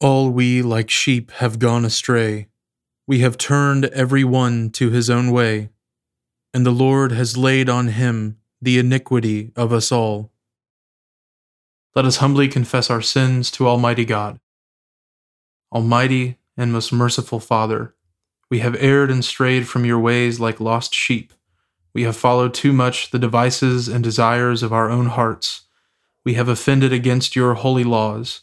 All we like sheep have gone astray. We have turned every one to his own way, and the Lord has laid on him the iniquity of us all. Let us humbly confess our sins to Almighty God. Almighty and most merciful Father, we have erred and strayed from your ways like lost sheep. We have followed too much the devices and desires of our own hearts. We have offended against your holy laws.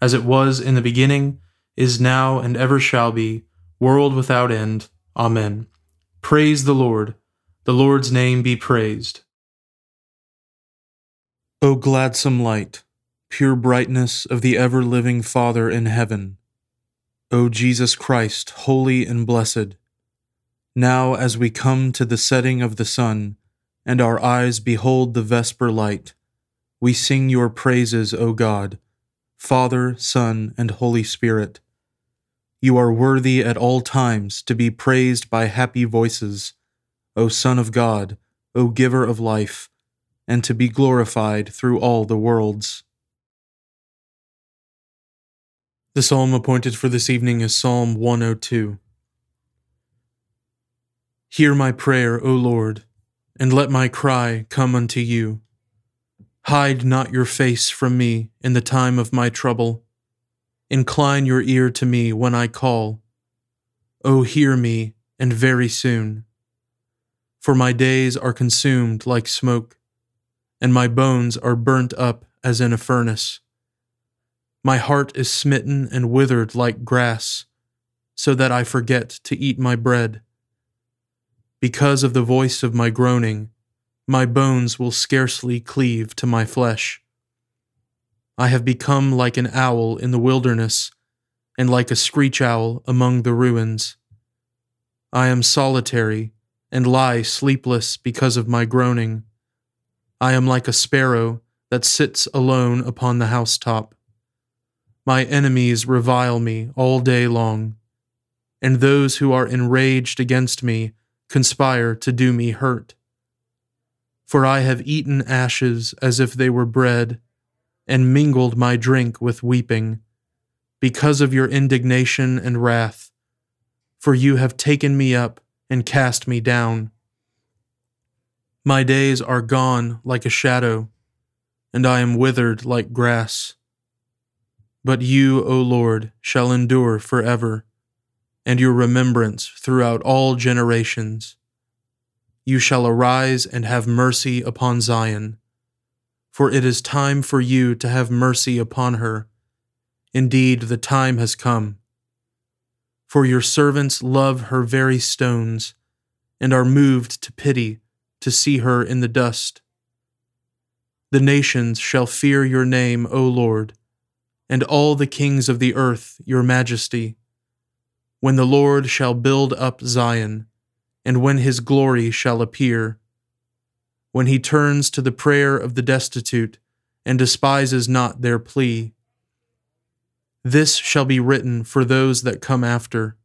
as it was in the beginning, is now, and ever shall be, world without end. Amen. Praise the Lord. The Lord's name be praised. O gladsome light, pure brightness of the ever living Father in heaven, O Jesus Christ, holy and blessed, now as we come to the setting of the sun, and our eyes behold the vesper light, we sing your praises, O God Father, Son, and Holy Spirit. You are worthy at all times to be praised by happy voices, O Son of God, O Giver of life, and to be glorified through all the worlds. The psalm appointed for this evening is Psalm 102. Hear my prayer, O Lord, and let my cry come unto you. Hide not your face from me in the time of my trouble. Incline your ear to me when I call. O hear me, and very soon. For my days are consumed like smoke, and my bones are burnt up as in a furnace. My heart is smitten and withered like grass, so that I forget to eat my bread. Because of the voice of my groaning, my bones will scarcely cleave to my flesh. I have become like an owl in the wilderness, and like a screech owl among the ruins. I am solitary, and lie sleepless because of my groaning. I am like a sparrow that sits alone upon the housetop. My enemies revile me all day long, and those who are enraged against me conspire to do me hurt. For I have eaten ashes as if they were bread, and mingled my drink with weeping, because of your indignation and wrath. For you have taken me up and cast me down. My days are gone like a shadow, and I am withered like grass. But you, O Lord, shall endure forever, and your remembrance throughout all generations you shall arise and have mercy upon Zion. For it is time for you to have mercy upon her. Indeed, the time has come. For your servants love her very stones, and are moved to pity to see her in the dust. The nations shall fear your name, O Lord, and all the kings of the earth your majesty, when the Lord shall build up Zion and when his glory shall appear. When he turns to the prayer of the destitute and despises not their plea. This shall be written for those that come after,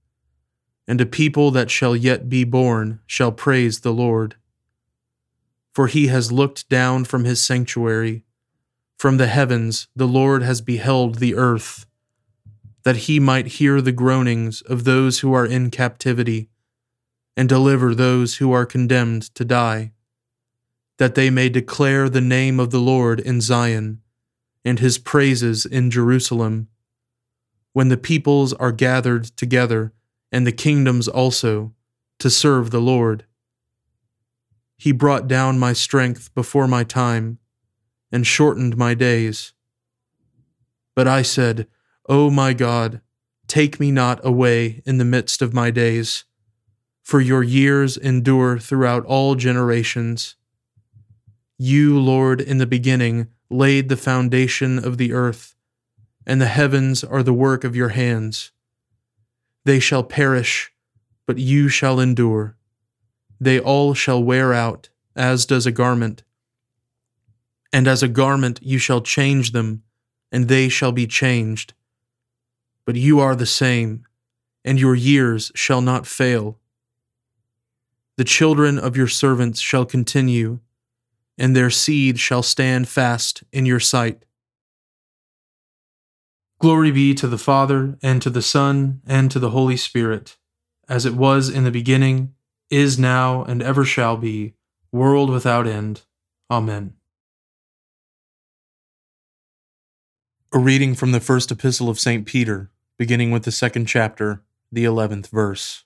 and a people that shall yet be born shall praise the Lord. For he has looked down from his sanctuary. From the heavens the Lord has beheld the earth, that he might hear the groanings of those who are in captivity, and deliver those who are condemned to die, that they may declare the name of the Lord in Zion, and his praises in Jerusalem. When the peoples are gathered together, and the kingdoms also, to serve the Lord. He brought down my strength before my time, and shortened my days. But I said, O my God, take me not away in the midst of my days, for your years endure throughout all generations. You, Lord, in the beginning laid the foundation of the earth, and the heavens are the work of your hands. They shall perish, but you shall endure. They all shall wear out, as does a garment. And as a garment you shall change them, and they shall be changed. But you are the same, and your years shall not fail. The children of your servants shall continue, and their seed shall stand fast in your sight. Glory be to the Father, and to the Son, and to the Holy Spirit, as it was in the beginning, is now, and ever shall be, world without end. Amen. A reading from the first epistle of St. Peter, beginning with the second chapter, the eleventh verse.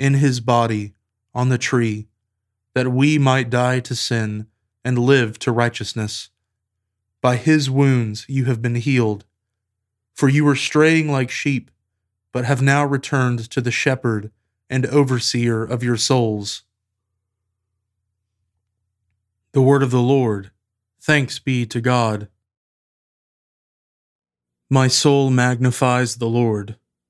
in his body on the tree, that we might die to sin and live to righteousness. By his wounds you have been healed. For you were straying like sheep, but have now returned to the shepherd and overseer of your souls. The word of the Lord. Thanks be to God. My soul magnifies the Lord,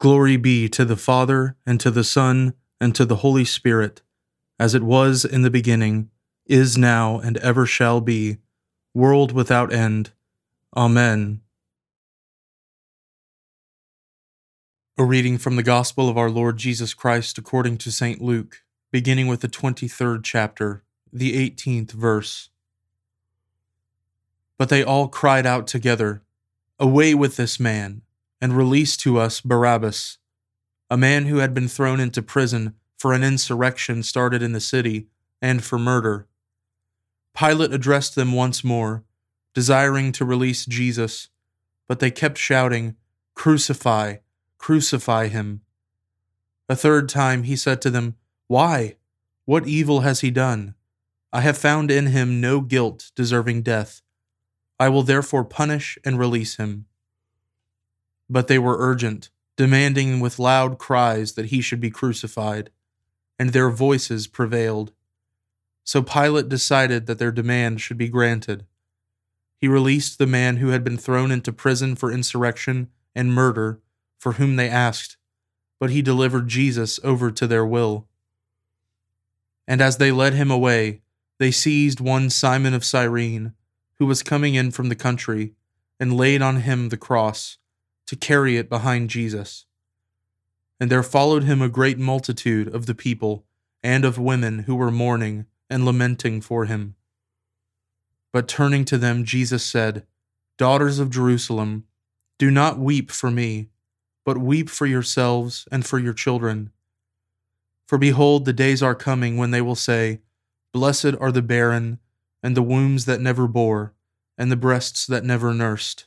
Glory be to the Father, and to the Son, and to the Holy Spirit, as it was in the beginning, is now, and ever shall be, world without end. Amen. A reading from the Gospel of our Lord Jesus Christ according to St. Luke, beginning with the 23rd chapter the 18th verse. But they all cried out together, Away with this man, and release to us Barabbas, a man who had been thrown into prison for an insurrection started in the city and for murder. Pilate addressed them once more, desiring to release Jesus, but they kept shouting, Crucify, crucify him. A third time he said to them, Why? What evil has he done? I have found in him no guilt deserving death. I will therefore punish and release him. But they were urgent, demanding with loud cries that he should be crucified, and their voices prevailed. So Pilate decided that their demand should be granted. He released the man who had been thrown into prison for insurrection and murder, for whom they asked, but he delivered Jesus over to their will. And as they led him away, they seized one Simon of Cyrene, who was coming in from the country, and laid on him the cross, to carry it behind Jesus. And there followed him a great multitude of the people and of women who were mourning and lamenting for him. But turning to them, Jesus said, Daughters of Jerusalem, do not weep for me, but weep for yourselves and for your children. For behold, the days are coming when they will say, Blessed are the barren, and the wombs that never bore, and the breasts that never nursed.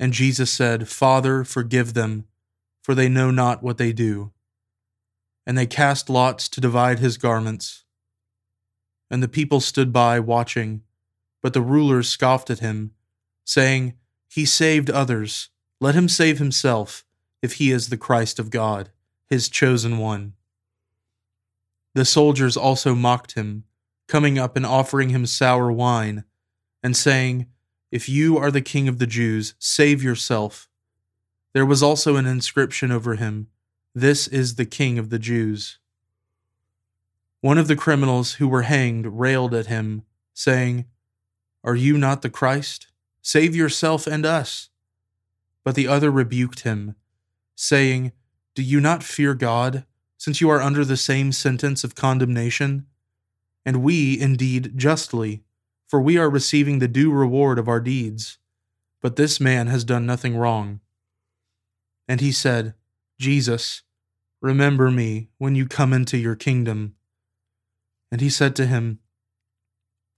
And Jesus said, Father, forgive them, for they know not what they do. And they cast lots to divide his garments. And the people stood by watching, but the rulers scoffed at him, saying, He saved others. Let him save himself, if he is the Christ of God, his chosen one. The soldiers also mocked him, coming up and offering him sour wine, and saying, If you are the king of the Jews, save yourself. There was also an inscription over him, This is the king of the Jews. One of the criminals who were hanged railed at him, saying, Are you not the Christ? Save yourself and us. But the other rebuked him, saying, Do you not fear God? since you are under the same sentence of condemnation? And we, indeed, justly, for we are receiving the due reward of our deeds. But this man has done nothing wrong. And he said, Jesus, remember me when you come into your kingdom. And he said to him,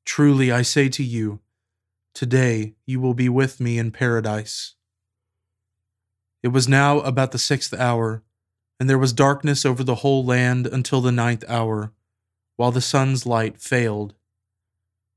Truly I say to you, today you will be with me in paradise. It was now about the sixth hour and there was darkness over the whole land until the ninth hour, while the sun's light failed.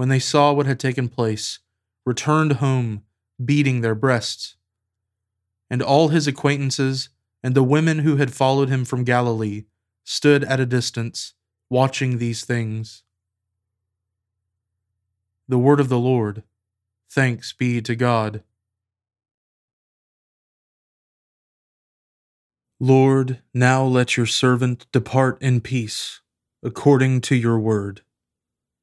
when they saw what had taken place, returned home, beating their breasts. And all his acquaintances and the women who had followed him from Galilee stood at a distance, watching these things. The word of the Lord. Thanks be to God. Lord, now let your servant depart in peace, according to your word.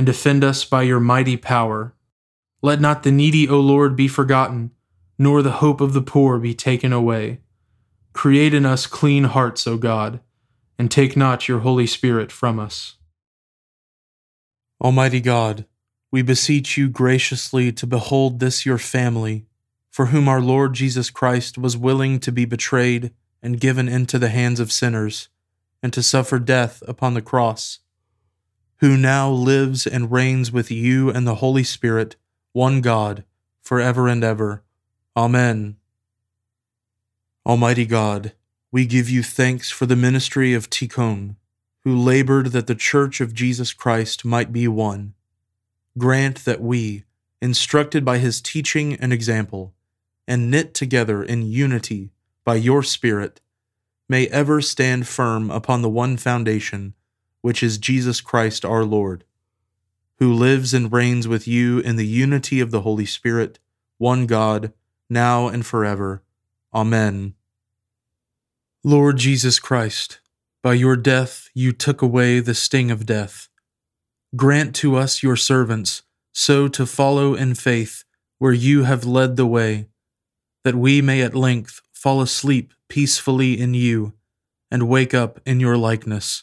and defend us by your mighty power. Let not the needy, O Lord, be forgotten, nor the hope of the poor be taken away. Create in us clean hearts, O God, and take not your Holy Spirit from us. Almighty God, we beseech you graciously to behold this your family, for whom our Lord Jesus Christ was willing to be betrayed and given into the hands of sinners and to suffer death upon the cross, who now lives and reigns with you and the Holy Spirit, one God, for ever and ever. Amen. Almighty God, we give you thanks for the ministry of Tikhon, who labored that the Church of Jesus Christ might be one. Grant that we, instructed by his teaching and example, and knit together in unity by your Spirit, may ever stand firm upon the one foundation, which is Jesus Christ our Lord, who lives and reigns with you in the unity of the Holy Spirit, one God, now and forever. Amen. Lord Jesus Christ, by your death you took away the sting of death. Grant to us, your servants, so to follow in faith where you have led the way, that we may at length fall asleep peacefully in you, and wake up in your likeness,